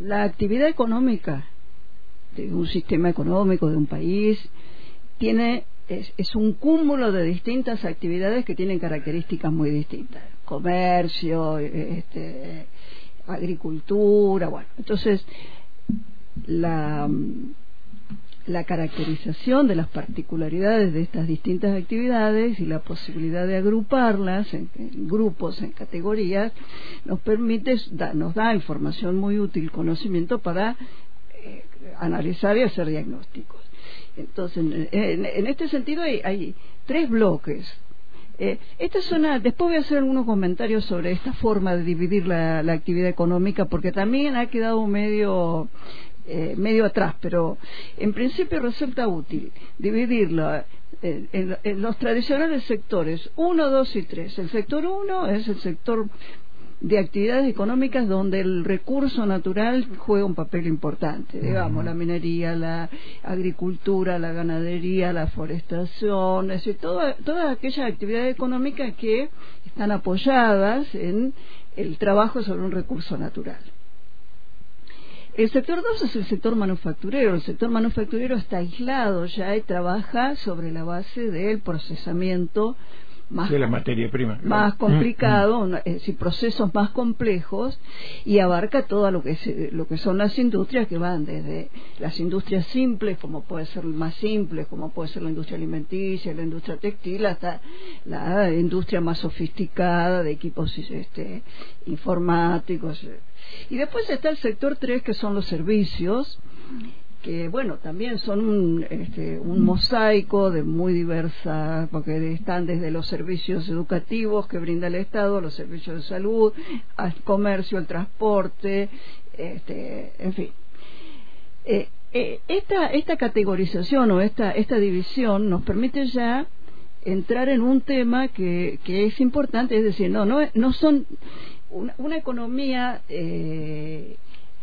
la actividad económica de un sistema económico de un país tiene es, es, un cúmulo de distintas actividades que tienen características muy distintas. Comercio este, agricultura bueno. Entonces la la caracterización de las particularidades de estas distintas actividades y la posibilidad de agruparlas en, grupos, en categorías, nos permite, nos da información muy útil, conocimiento para eh, analizar y hacer diagnósticos. Entonces, en, este sentido hay, tres bloques. Eh, esta es después voy a hacer algunos comentarios sobre esta forma de dividir la actividad económica, porque también ha quedado medio eh, medio atrás, pero en principio resulta útil dividirlo eh, en, los tradicionales sectores 1, 2 y 3. El sector 1 es el sector de actividades económicas donde el recurso natural juega un papel importante, digamos, la minería, la agricultura, la ganadería, la forestación, es decir, todas aquellas actividades económicas que están apoyadas en el trabajo sobre un recurso natural. El sector 2 es el sector manufacturero. El sector manufacturero está aislado ya y trabaja sobre la base del procesamiento más, de la materia prima. Más mm, complicado, mm. es decir, procesos más complejos y abarca todo lo que, es, lo que son las industrias que van desde las industrias simples, como puede ser más simples, como puede ser la industria alimenticia, la industria textil, hasta la industria más sofisticada de equipos este, informáticos. Y después está el sector 3, que son los servicios que bueno, también son un, este, un mosaico de muy diversa, porque están desde los servicios educativos que brinda el Estado, los servicios de salud, al comercio, al transporte, este, en fin. Eh, eh, esta, esta categorización o esta, esta división nos permite ya entrar en un tema que, que es importante, es decir, no, no, no son una, una economía eh,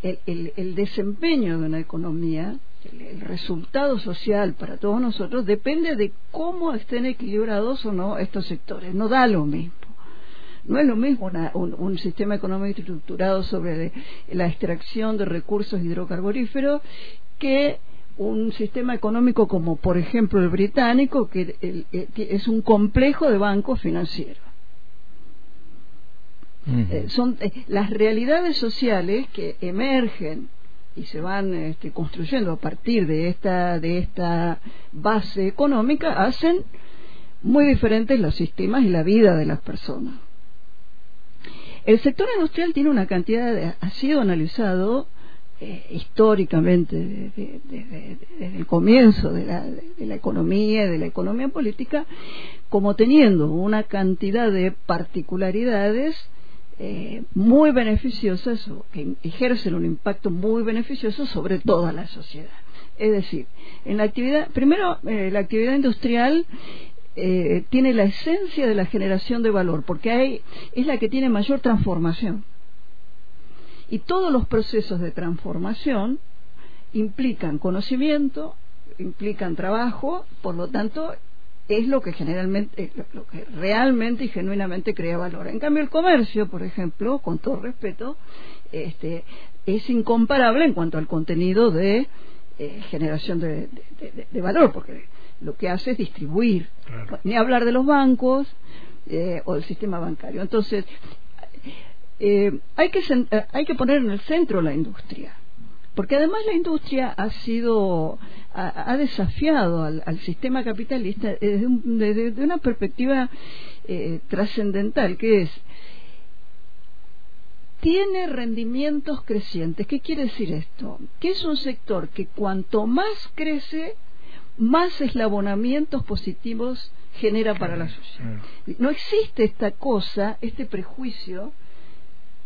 el, desempeño de una economía, el, resultado social para todos nosotros, depende de cómo estén equilibrados o no estos sectores. No da lo mismo. No es lo mismo un, sistema económico estructurado sobre la extracción de recursos hidrocarburíferos que un sistema económico como, por ejemplo, el británico, que es un complejo de bancos financieros. Eh, son eh, las realidades sociales que emergen y se van este, construyendo a partir de esta de esta base económica hacen muy diferentes los sistemas y la vida de las personas. El sector industrial tiene una cantidad de, ha sido analizado eh, históricamente desde, el comienzo de la, de la economía, de la economía política, como teniendo una cantidad de particularidades eh, muy beneficiosas que ejercen un impacto muy beneficioso sobre toda la sociedad. Es decir, en la actividad, primero, eh, la actividad industrial eh, tiene la esencia de la generación de valor, porque hay, es la que tiene mayor transformación. Y todos los procesos de transformación implican conocimiento, implican trabajo, por lo tanto es lo que generalmente, eh, lo que realmente y genuinamente crea valor. En cambio, el comercio, por ejemplo, con todo respeto, este, es incomparable en cuanto al contenido de eh, generación de, valor, porque lo que hace es distribuir, ni hablar de los bancos eh, o del sistema bancario. Entonces, hay, que, hay que poner en el centro la industria porque además la industria ha sido ha, desafiado al, sistema capitalista desde, una perspectiva eh, trascendental que es tiene rendimientos crecientes. ¿Qué quiere decir esto? Que es un sector que cuanto más crece, más eslabonamientos positivos genera para la sociedad. No existe esta cosa, este prejuicio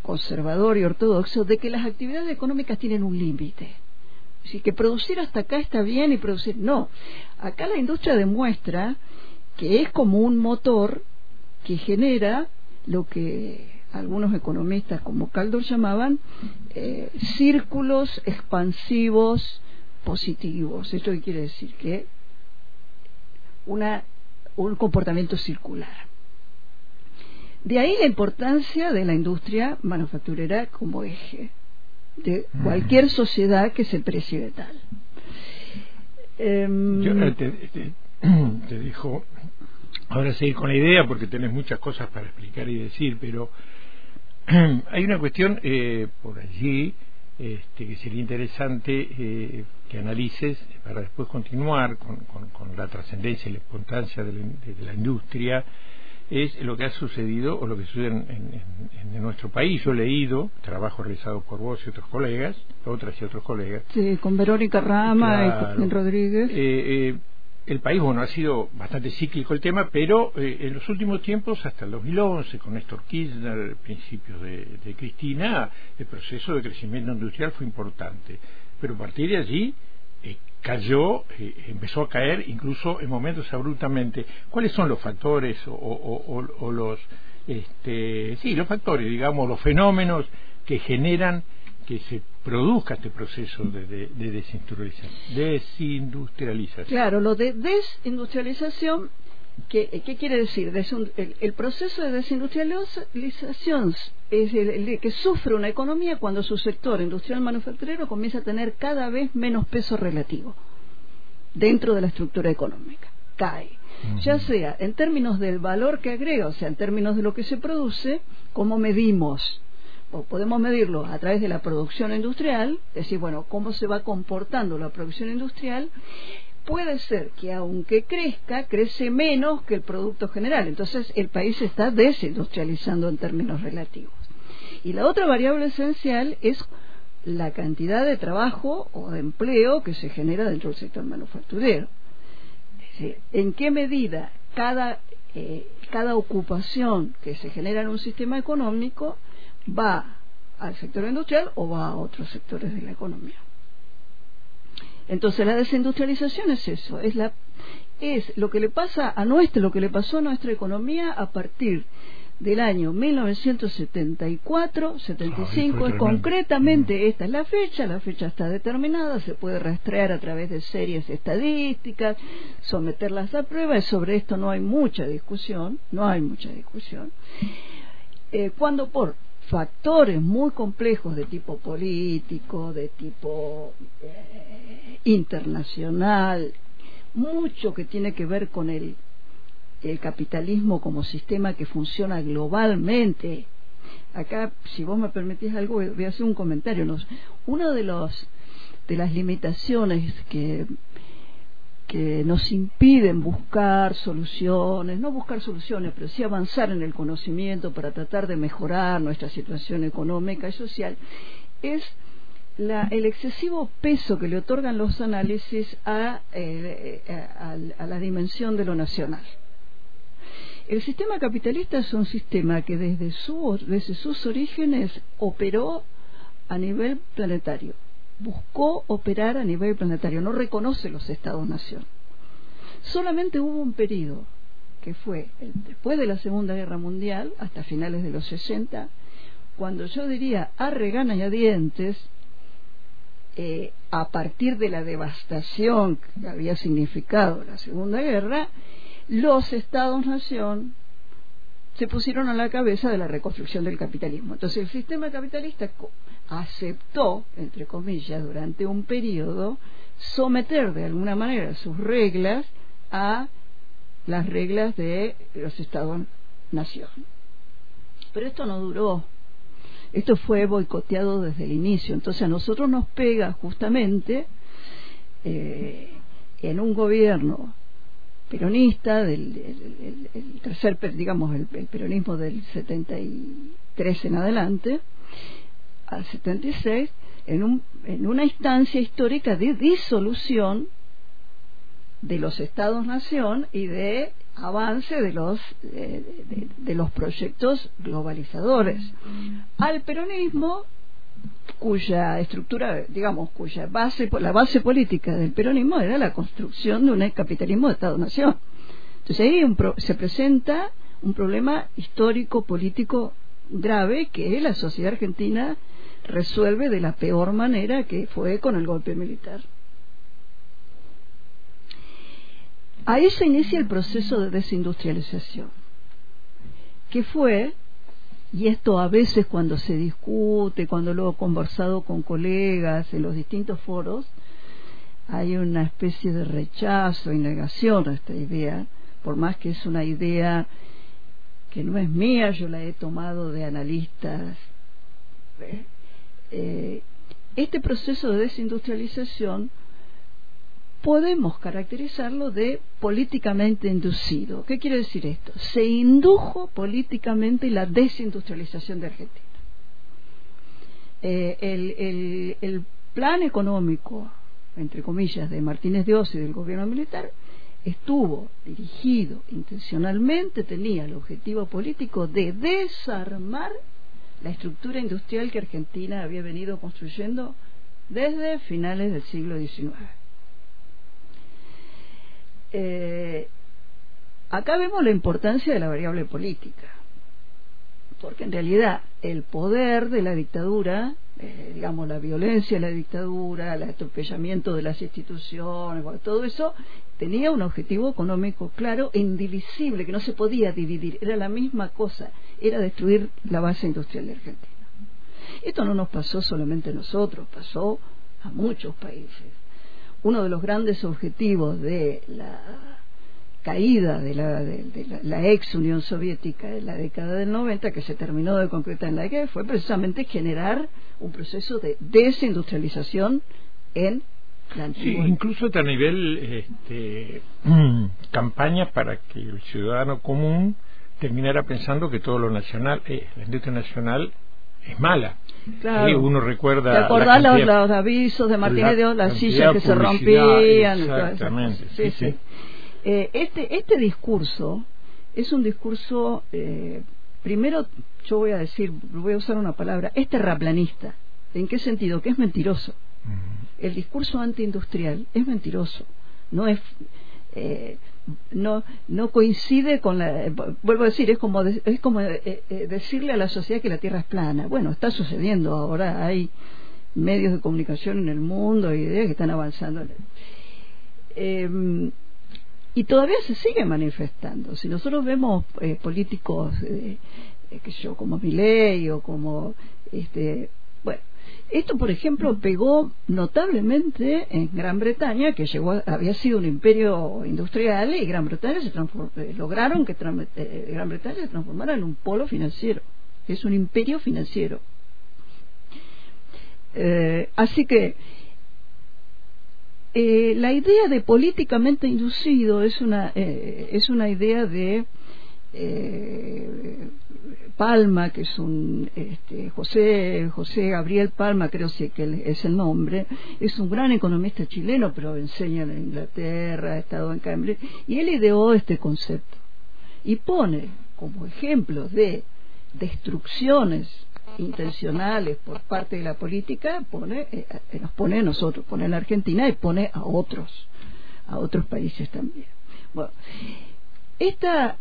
conservador y ortodoxo de que las actividades económicas tienen un límite. Así que producir hasta acá está bien y producir. No, acá la industria demuestra que es como un motor que genera lo que algunos economistas como Caldor llamaban eh, círculos expansivos positivos. ¿Esto qué quiere decir? Que una, un comportamiento circular. De ahí la importancia de la industria manufacturera como eje. de cualquier sociedad que se precie tal. Em, Yo, eh, te, te, dejo ahora seguir con la idea porque tenés muchas cosas para explicar y decir, pero hay una cuestión eh, por allí este, que sería interesante eh, que analices para después continuar con, con, la trascendencia y la importancia de la, industria es lo que ha sucedido o lo que sucede en, en, nuestro país. Yo he leído trabajo realizado por vos y otros colegas, otras y otros colegas. Sí, con Verónica Rama y Rodríguez. Eh, eh, el país, bueno, ha sido bastante cíclico el tema, pero eh, en los últimos tiempos, hasta el 2011, con Néstor Kirchner, principios de, de, Cristina, el proceso de crecimiento industrial fue importante. Pero a partir de allí cayó, eh, empezó a caer incluso en momentos abruptamente. ¿Cuáles son los factores o, los, este, sí, los factores, digamos, los fenómenos que generan que se produzca este proceso de, desindustrialización, Claro, lo de desindustrialización, ¿qué, qué quiere decir? El, proceso de desindustrialización es el, que sufre una economía cuando su sector industrial manufacturero comienza a tener cada vez menos peso relativo dentro de la estructura económica. Cae ya sea en términos del valor que agrega, o sea, en términos de lo que se produce, como medimos o podemos medirlo a través de la producción industrial, es decir, bueno, cómo se va comportando la producción industrial, puede ser que aunque crezca, crece menos que el producto general. Entonces el país se está desindustrializando en términos relativos. Y la otra variable esencial es la cantidad de trabajo o de empleo que se genera dentro del sector manufacturero. Es decir, en qué medida cada, eh, cada ocupación que se genera en un sistema económico va al sector industrial o va a otros sectores de la economía. Entonces la desindustrialización es eso, es la es lo que le pasa a nuestra, lo que le pasó a nuestra economía a partir del año 1974, 75, concretamente mm. esta es la fecha, la fecha está determinada, se puede rastrear a través de series estadísticas, someterlas a prueba, y sobre esto no hay mucha discusión, no hay mucha discusión. Eh, cuando por factores muy complejos de tipo político, de tipo eh, internacional, mucho que tiene que ver con el, el capitalismo como sistema que funciona globalmente. Acá, si vos me permitís algo, voy a hacer un comentario. Uno de los de las limitaciones que que nos impiden buscar soluciones, no buscar soluciones, pero sí avanzar en el conocimiento para tratar de mejorar nuestra situación económica y social, es el excesivo peso que le otorgan los análisis a, eh, la dimensión de lo nacional. El sistema capitalista es un sistema que desde, su, desde sus orígenes operó a nivel planetario buscó operar a nivel planetario, no reconoce los estados-nación. Solamente hubo un periodo, que fue después de la Segunda Guerra Mundial, hasta finales de los 60, cuando yo diría a regañadientes, eh, a partir de la devastación que había significado la Segunda Guerra, los estados-nación se pusieron a la cabeza de la reconstrucción del capitalismo. Entonces el sistema capitalista aceptó, entre comillas, durante un periodo, someter de alguna manera sus reglas a las reglas de los Estados-nación. Pero esto no duró. Esto fue boicoteado desde el inicio. Entonces a nosotros nos pega justamente eh, en un gobierno peronista, del tercer, digamos, el, el peronismo del 73 en adelante, al 76 en, un, en una instancia histórica de disolución de los estados-nación y de avance de los de, los proyectos globalizadores. Al peronismo cuya estructura digamos cuya base la base política del peronismo era la construcción de un capitalismo de estado-nación entonces ahí se presenta un problema histórico político grave que la sociedad argentina resuelve de la peor manera que fue con el golpe militar. Ahí se inicia el proceso de desindustrialización, que fue y esto a veces cuando se discute, cuando lo he conversado con colegas en los distintos foros, hay una especie de rechazo y negación a esta idea, por más que es una idea que no es mía, yo la he tomado de analistas. Eh, este proceso de desindustrialización podemos caracterizarlo de políticamente inducido. ¿Qué quiere decir esto? Se indujo políticamente la desindustrialización de Argentina. Eh, el, plan económico, entre comillas, de Martínez de Oz y del gobierno militar estuvo dirigido intencionalmente, tenía el objetivo político de desarmar la estructura industrial que Argentina había venido construyendo desde finales del siglo XIX. Eh, acá vemos la importancia de la variable política, porque en realidad el poder de la dictadura, eh, digamos la violencia de la dictadura, el atropellamiento de las instituciones, todo eso tenía un objetivo económico claro e indivisible, que no se podía dividir, era la misma cosa, era destruir la base industrial de Argentina. Esto no nos pasó solamente a nosotros, pasó a muchos países uno de los grandes objetivos de la caída de la, ex Unión Soviética en la década del 90, que se terminó de concretar en la guerra, fue precisamente generar un proceso de desindustrialización en la antigua. Sí, incluso a nivel este, campaña para que el ciudadano común terminara pensando que todo lo nacional, eh, la industria nacional es mala. Claro. uno recuerda. ¿Te acordás los, avisos de Martínez de las sillas que se rompían? Exactamente. Sí, sí. Eh, este, este discurso es un discurso, eh, primero yo voy a decir, voy a usar una palabra, es terraplanista. ¿En qué sentido? Que es mentiroso. El discurso antiindustrial es mentiroso. No es. Eh, no no coincide con la vuelvo a decir es como es como eh, eh, decirle a la sociedad que la tierra es plana. Bueno está sucediendo ahora hay medios de comunicación en el mundo ideas que están avanzando em, y todavía se sigue manifestando. Si nosotros vemos eh, políticos que yo como Milei o como este bueno esto, por ejemplo, pegó notablemente en Gran Bretaña, que llegó, había sido un imperio industrial y Gran Bretaña se eh, lograron que eh, Gran Bretaña se transformara en un polo financiero. Es un imperio financiero. Eh, así que la idea de políticamente inducido es una, es una idea de Palma, que es un este, José José Gabriel Palma, creo que es el nombre, es un gran economista chileno, pero enseña en Inglaterra, ha estado en Cambridge, y él ideó este concepto y pone como ejemplo de destrucciones intencionales por parte de la política, pone, eh, eh, nos pone a nosotros, pone a la Argentina y pone a otros, a otros países también. Bueno, esta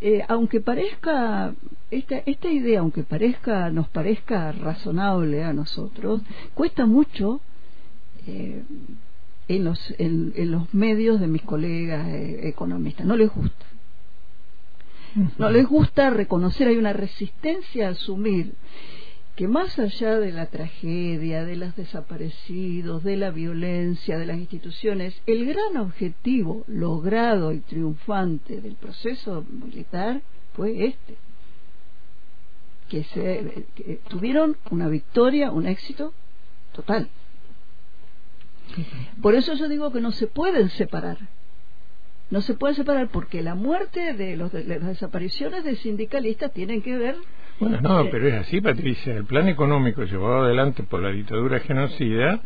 eh, aunque parezca esta, esta idea, aunque parezca nos parezca razonable a nosotros, cuesta mucho eh, en, los, en, los medios de mis colegas eh, economistas. No les gusta. No les gusta reconocer, hay una resistencia a asumir que más allá de la tragedia, de los desaparecidos, de la violencia, de las instituciones, el gran objetivo logrado y triunfante del proceso militar fue este, que, se, tuvieron una victoria, un éxito total. Por eso yo digo que no se pueden separar. No se pueden separar porque la muerte de, los, de las desapariciones de sindicalistas tienen que ver bueno, no, pero es así, Patricia. El plan económico llevado adelante por la dictadura genocida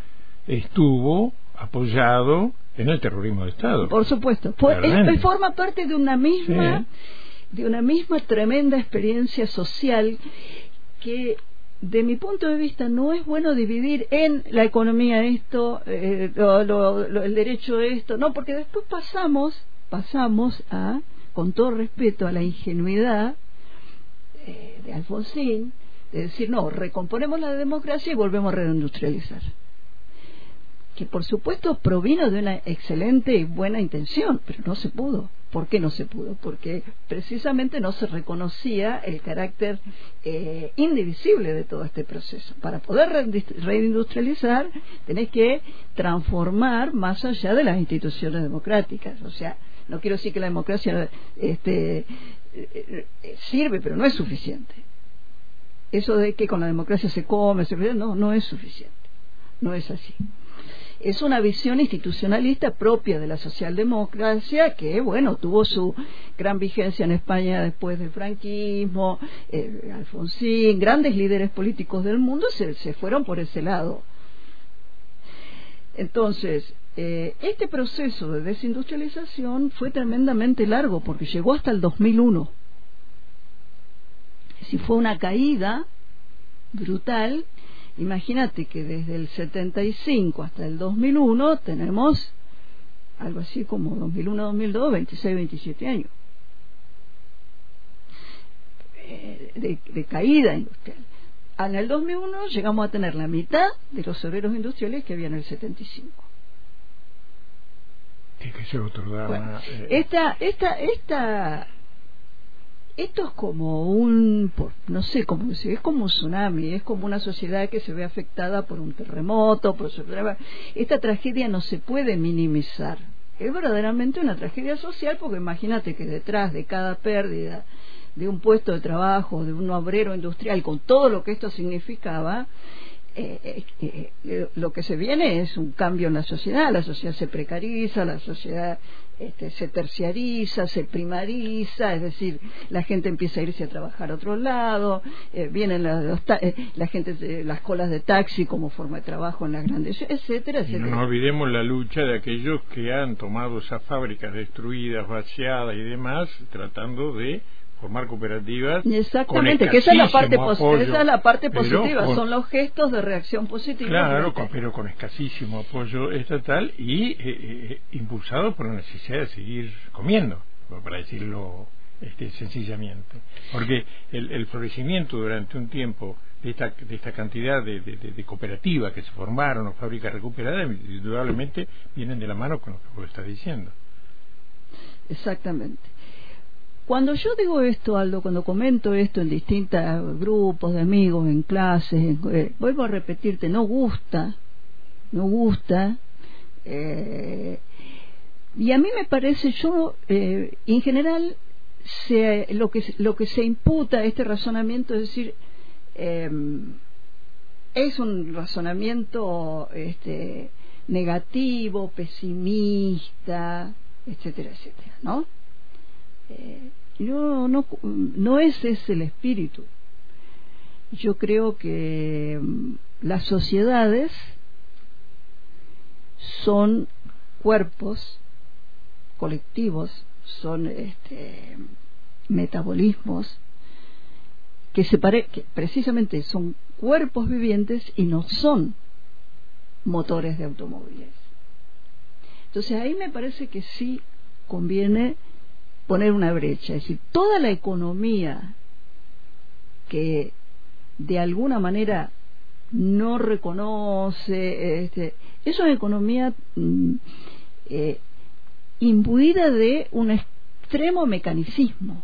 estuvo apoyado en el terrorismo de Estado. Por supuesto. forma parte de una misma, de una misma tremenda experiencia social que de mi punto de vista no es bueno dividir en la economía esto, eh, el derecho esto, no, porque después pasamos, pasamos a, con todo respeto, a la ingenuidad eh, de Alfonsín, de decir, no, recomponemos la democracia y volvemos a reindustrializar. Que por supuesto provino de una excelente y buena intención, pero no se pudo, ¿Por qué no se pudo? Porque precisamente no se reconocía el carácter eh, indivisible de todo este proceso. Para poder reindustrializar tenés que transformar más allá de las instituciones democráticas. O sea, no quiero decir que la democracia este, sirve, pero no es suficiente. Eso de que con la democracia se come, se... no, no es suficiente. No es así es una visión institucionalista propia de la socialdemocracia que, bueno, tuvo su gran vigencia en España después del franquismo, eh, Alfonsín, grandes líderes políticos del mundo se, fueron por ese lado. Entonces, eh, este proceso de desindustrialización fue tremendamente largo porque llegó hasta el 2001. Si fue una caída brutal Imagínate que desde el 75 hasta el 2001 tenemos algo así como 2001-2002, 26, 27 años eh, de, de, caída industrial. En el 2001 llegamos a tener la mitad de los obreros industriales que había en el 75. Que eh, esta, esta, esta esto es como un, no sé cómo decir, es como un tsunami, es como una sociedad que se ve afectada por un terremoto, por esta tragedia no se puede minimizar. Es verdaderamente una tragedia social porque imagínate que detrás de cada pérdida de un puesto de trabajo, de un obrero industrial, con todo lo que esto significaba, eh, eh, eh, lo que se viene es un cambio en la sociedad, la sociedad se precariza, la sociedad este, se terciariza, se primariza, es decir, la gente empieza a irse a trabajar a otro lado, vienen la gente las colas de taxi como forma de trabajo en las grandes, etcétera, etcétera. no olvidemos la lucha de aquellos que han tomado esas fábricas destruidas, vaciadas y demás, tratando de formar cooperativas. Exactamente, que esa es la parte, esa es la parte positiva, son los gestos de reacción positiva. Claro, pero con escasísimo apoyo estatal y eh, eh, impulsado por la necesidad de seguir comiendo, para decirlo este, sencillamente. Porque el, florecimiento durante un tiempo de esta, de esta cantidad de, de, cooperativas que se formaron o fábricas recuperadas, indudablemente vienen de la mano con lo que vos estás diciendo. Exactamente. Cuando yo digo esto, Aldo, cuando comento esto en distintos grupos de amigos, en clases, eh, vuelvo a repetirte, no gusta, no gusta. Eh, y a mí me parece, yo, eh, en general, se, lo, que, lo que se imputa a este razonamiento es decir, es un razonamiento este, negativo, pesimista, etcétera, etcétera, ¿no? Eh, no, no, ese es el espíritu. Yo creo que mm, las sociedades son cuerpos colectivos, son este, metabolismos que, se pare, que precisamente son cuerpos vivientes y no son motores de automóviles. Entonces ahí me parece que sí conviene poner una brecha. Es decir, toda la economía que de alguna manera no reconoce, este, es una economía mm, eh, imbuida de un extremo mecanicismo.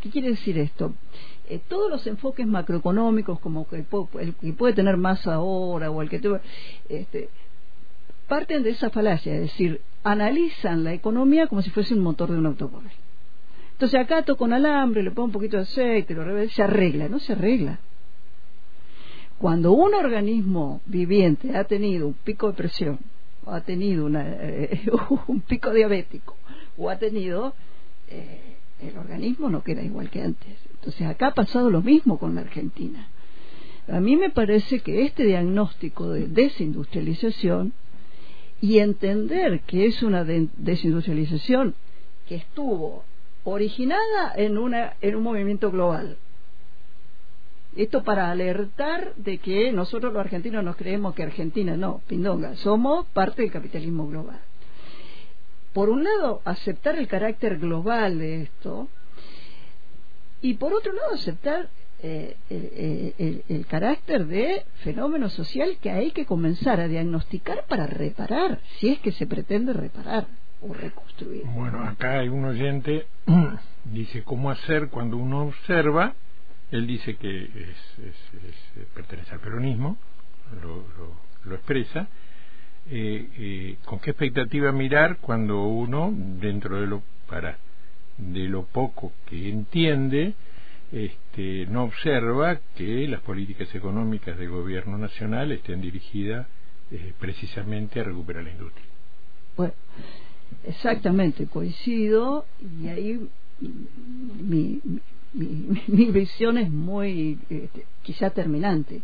¿Qué quiere decir esto? Eh, todos los enfoques macroeconómicos, como que el, que puede tener más ahora o el que tuvo, este, parten de esa falacia, es decir, analizan la economía como si fuese un motor de un automóvil. Entonces acá toco con alambre, le pongo un poquito de aceite, lo se arregla, no se arregla. Cuando un organismo viviente ha tenido un pico de presión, o ha tenido eh, un pico diabético, o ha tenido, eh, el organismo no queda igual que antes. Entonces acá ha pasado lo mismo con la Argentina. A mí me parece que este diagnóstico de desindustrialización y entender que es una desindustrialización que estuvo originada en, una, en un movimiento global. Esto para alertar de que nosotros los argentinos nos creemos que Argentina no, Pindonga, somos parte del capitalismo global. Por un lado, aceptar el carácter global de esto y por otro lado, aceptar eh, el, el, carácter de fenómeno social que hay que comenzar a diagnosticar para reparar, si es que se pretende reparar. O reconstruir. Bueno, acá hay un oyente, dice, ¿cómo hacer cuando uno observa? Él dice que es, pertenece al peronismo, lo, lo, expresa. Eh, eh, ¿Con qué expectativa mirar cuando uno, dentro de lo, para, de lo poco que entiende, este, no observa que las políticas económicas del gobierno nacional estén dirigidas eh, precisamente a recuperar la industria. Bueno, exactamente, coincido y ahí mi, mi, visión es muy este, quizá terminante.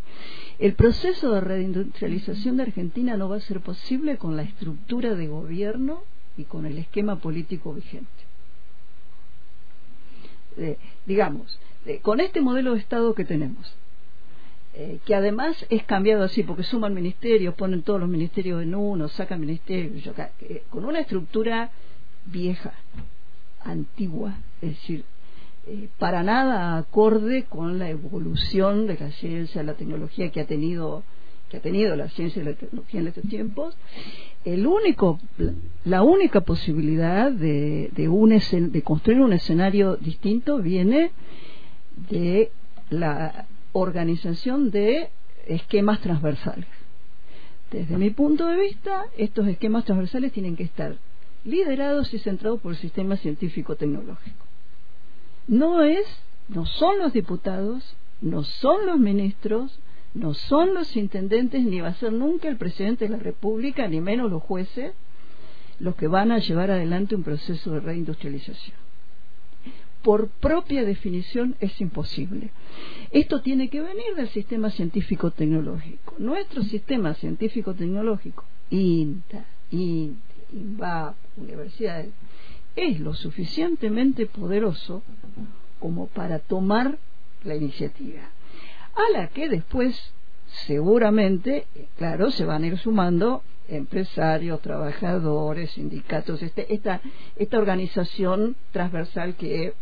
El proceso de reindustrialización de Argentina no va a ser posible con la estructura de gobierno y con el esquema político vigente. Eh, digamos, con este modelo de Estado que tenemos, eh, que además es cambiado así, porque suman ministerios, ponen todos los ministerios en uno, sacan ministerios, eh, con una estructura vieja, antigua, es decir, eh, para nada acorde con la evolución de la ciencia, la tecnología que ha tenido que ha tenido la ciencia y la tecnología en estos tiempos, el único, la única posibilidad de, de, un de construir un escenario distinto viene de la organización de esquemas transversales. Desde mi punto de vista, estos esquemas transversales tienen que estar liderados y centrados por el sistema científico-tecnológico. No es, no son los diputados, no son los ministros, no son los intendentes, ni va a ser nunca el presidente de la República, ni menos los jueces, los que van a llevar adelante un proceso de reindustrialización por propia definición es imposible. Esto tiene que venir del sistema científico-tecnológico. Nuestro sistema científico-tecnológico, INTA, INTI, INVAP, universidades, es lo suficientemente poderoso como para tomar la iniciativa, a la que después seguramente, claro, se van a ir sumando empresarios, trabajadores, sindicatos, este, esta, esta organización transversal que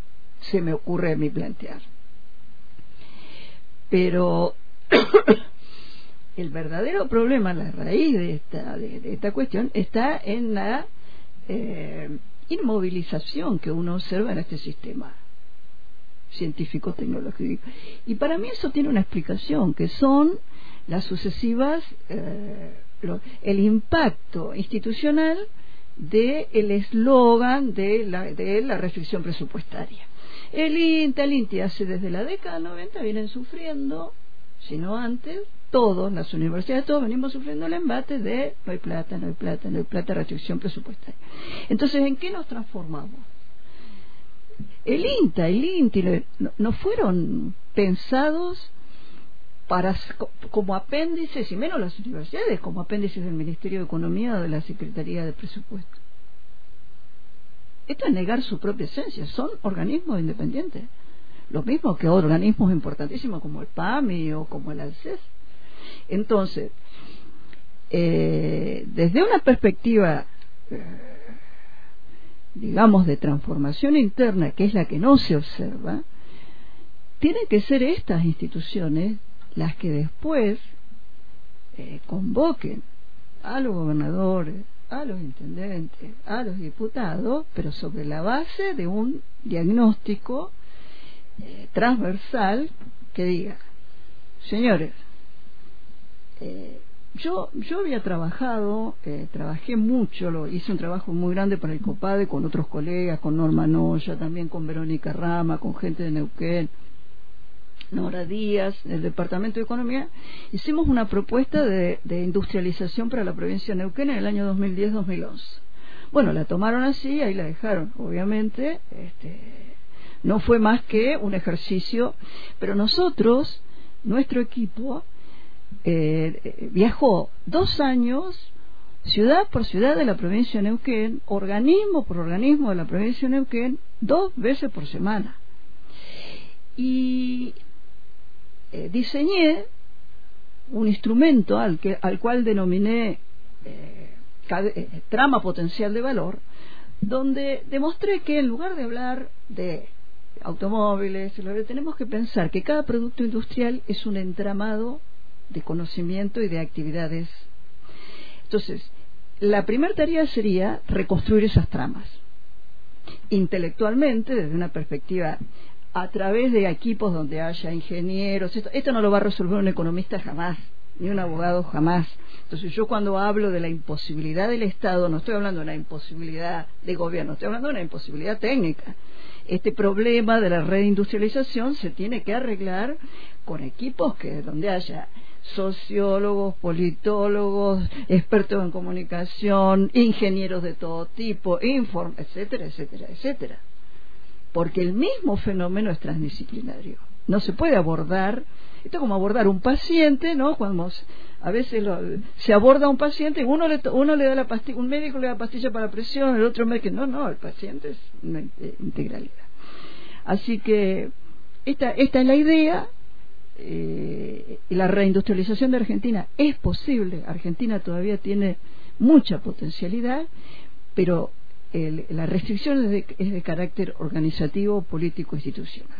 se me ocurre a mí plantear. Pero el verdadero problema, la raíz de esta, de, esta cuestión, está en la eh, inmovilización que uno observa en este sistema científico-tecnológico. Y para mí eso tiene una explicación, que son las sucesivas, eh, el impacto institucional del eslogan de la, de la restricción presupuestaria. El INTA, el INTI hace desde la década del 90 vienen sufriendo, si no antes, todos, las universidades, todos venimos sufriendo el embate de no hay plata, no hay plata, no hay plata, restricción presupuestaria. Entonces, ¿en qué nos transformamos? El INTA, el INTI, no, fueron pensados para como apéndices, y menos las universidades, como apéndices del Ministerio de Economía o de la Secretaría de Presupuesto. Esto es negar su propia esencia. Son organismos independientes. Lo mismo que organismos importantísimos como el PAMI o como el ALCES. Entonces, eh, desde una perspectiva, eh, digamos, de transformación interna, que es la que no se observa, tienen que ser estas instituciones las que después eh, convoquen a los gobernadores, a los intendentes, a los diputados, pero sobre la base de un diagnóstico eh, transversal que diga, señores, eh, yo, yo había trabajado, eh, trabajé mucho, lo, hice un trabajo muy grande para el COPADE con otros colegas, con Norma Noya, también con Verónica Rama, con gente de Neuquén, Nora Díaz, del Departamento de Economía, hicimos una propuesta de, industrialización para la provincia de Neuquén en el año 2010-2011. Bueno, la tomaron así, ahí la dejaron, obviamente. Este, no fue más que un ejercicio, pero nosotros, nuestro equipo, eh, viajó dos años, ciudad por ciudad de la provincia de Neuquén, organismo por organismo de la provincia de Neuquén, dos veces por semana. Y eh, diseñé un instrumento al, que, al cual denominé eh, eh, trama potencial de valor, donde demostré que en lugar de hablar de automóviles, tenemos que pensar que cada producto industrial es un entramado de conocimiento y de actividades. Entonces, la primera tarea sería reconstruir esas tramas intelectualmente, desde una perspectiva a través de equipos donde haya ingenieros. Esto, esto no lo va a resolver un economista jamás, ni un abogado jamás. Entonces yo cuando hablo de la imposibilidad del Estado, no estoy hablando de una imposibilidad de gobierno, estoy hablando de una imposibilidad técnica. Este problema de la reindustrialización se tiene que arreglar con equipos que donde haya sociólogos, politólogos, expertos en comunicación, ingenieros de todo tipo, inform, etcétera, etcétera, etcétera. Porque el mismo fenómeno es transdisciplinario. No se puede abordar, esto es como abordar un paciente, ¿no? Cuando a veces se aborda un paciente, uno le, uno le da la pastilla, un médico le da pastilla para la presión, el otro médico, no, no, el paciente es una integralidad. Así que esta, esta es la idea, eh, la reindustrialización de Argentina es posible. Argentina todavía tiene mucha potencialidad, pero la restricción es de carácter organizativo, político, institucional.